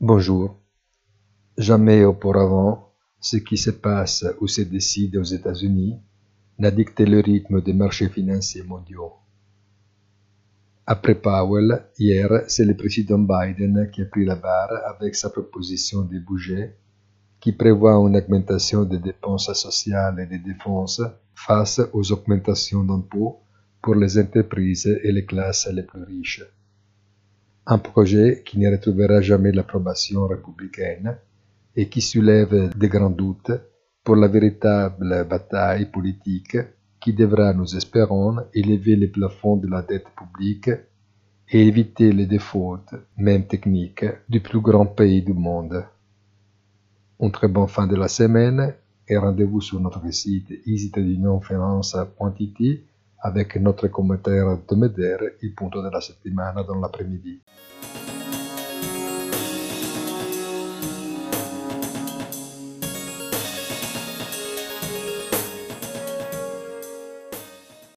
Bonjour. Jamais auparavant, ce qui se passe ou se décide aux États-Unis n'a dicté le rythme des marchés financiers mondiaux. Après Powell, hier, c'est le président Biden qui a pris la barre avec sa proposition de budget qui prévoit une augmentation des dépenses sociales et de défense face aux augmentations d'impôts pour les entreprises et les classes les plus riches un projet qui ne retrouvera jamais l'approbation républicaine et qui soulève de grands doutes pour la véritable bataille politique qui devra, nous espérons, élever les plafonds de la dette publique et éviter les défauts, même techniques, du plus grand pays du monde. Une très bonne fin de la semaine et rendez-vous sur notre site easytradingfinance.it avec notre commentaire hebdomadaire Il punto della settimana dans l'après-midi.